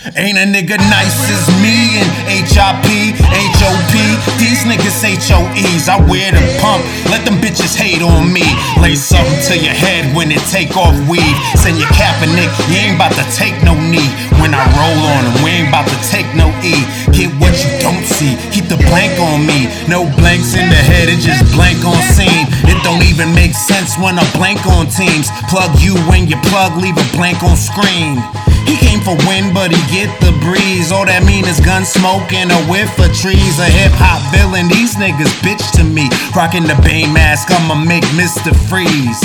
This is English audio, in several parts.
Ain't a nigga nice as me and HIP, HOP. These niggas HOEs. I wear the pump, let them bitches hate on me. Lay something to your head when it take off weed. Send your cap a nick, you ain't about to take no knee. When I roll on them, we ain't about to take no E. Get what you don't see, keep the blank on me. No blanks in the head, it just blank on scene. It don't even make sense when I blank on teams. Plug you when you plug, leave a blank on screen. He came for win, but he get the breeze. All that mean is gun smoke and a whiff of trees. A hip hop villain, these niggas bitch to me. Rocking the Bane mask, I'ma make Mr. Freeze.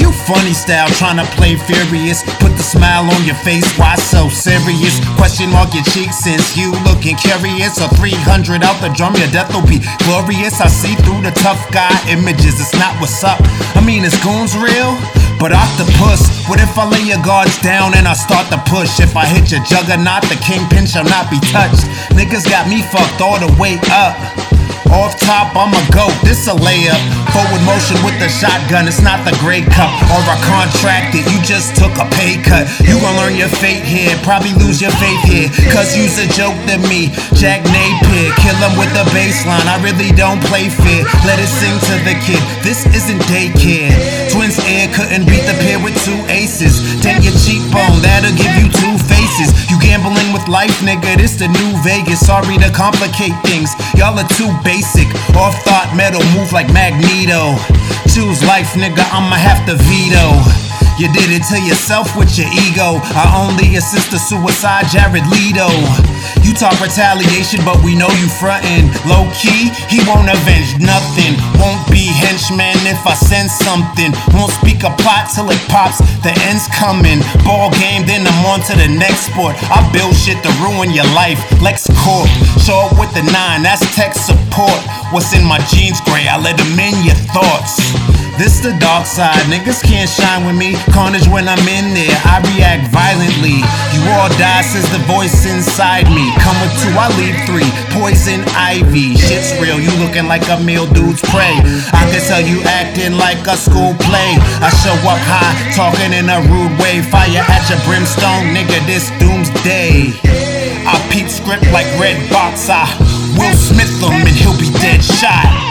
You funny style, tryna play furious. Put the smile on your face, why so serious? Question mark your cheek since you looking curious. A 300 out the drum, your death will be glorious. I see through the tough guy images, it's not what's up. I mean, is goons real? But octopus, what if I lay your guards down and I start to push? If I hit your juggernaut, the kingpin shall not be touched. Niggas got me fucked all the way up. Off top, I'm a goat, this a layup. Forward motion with the shotgun, it's not the Grey Cup or a contracted. You just took a pay cut. You gon' learn your fate here, probably lose your faith here. Cause you's a joke to me. Jack Napier, kill him with the baseline. I really don't play fair. Let it sing to the kid. This isn't daycare. Twins air couldn't beat the pair with two aces. Take your cheekbone, that'll give you two faces. Life, nigga. This the new Vegas. Sorry to complicate things. Y'all are too basic. Off thought metal, move like Magneto. Choose life, nigga. I'ma have to veto. You did it to yourself with your ego. I only assist the suicide, Jared Leto. You talk retaliation, but we know you frontin'. Low key, he won't avenge nothing. Won't if I send something. Won't speak a plot till it pops. The end's coming. Ball game, then I'm on to the next sport. I build shit to ruin your life. Lex Corp. Show up with the nine, that's tech support. What's in my jeans gray? I let them in your thoughts. This the dark side, niggas can't shine with me. Carnage when I'm in there, I react violently. You all die, says the voice inside me. Come with two, I leave three. Poison ivy, shit's real. You looking like a meal dude's prey. I can tell you acting like a school play. I show up high, talking in a rude way. Fire at your brimstone, nigga. This doomsday. I peep script like red box. I Will Smith him and he'll be dead shot.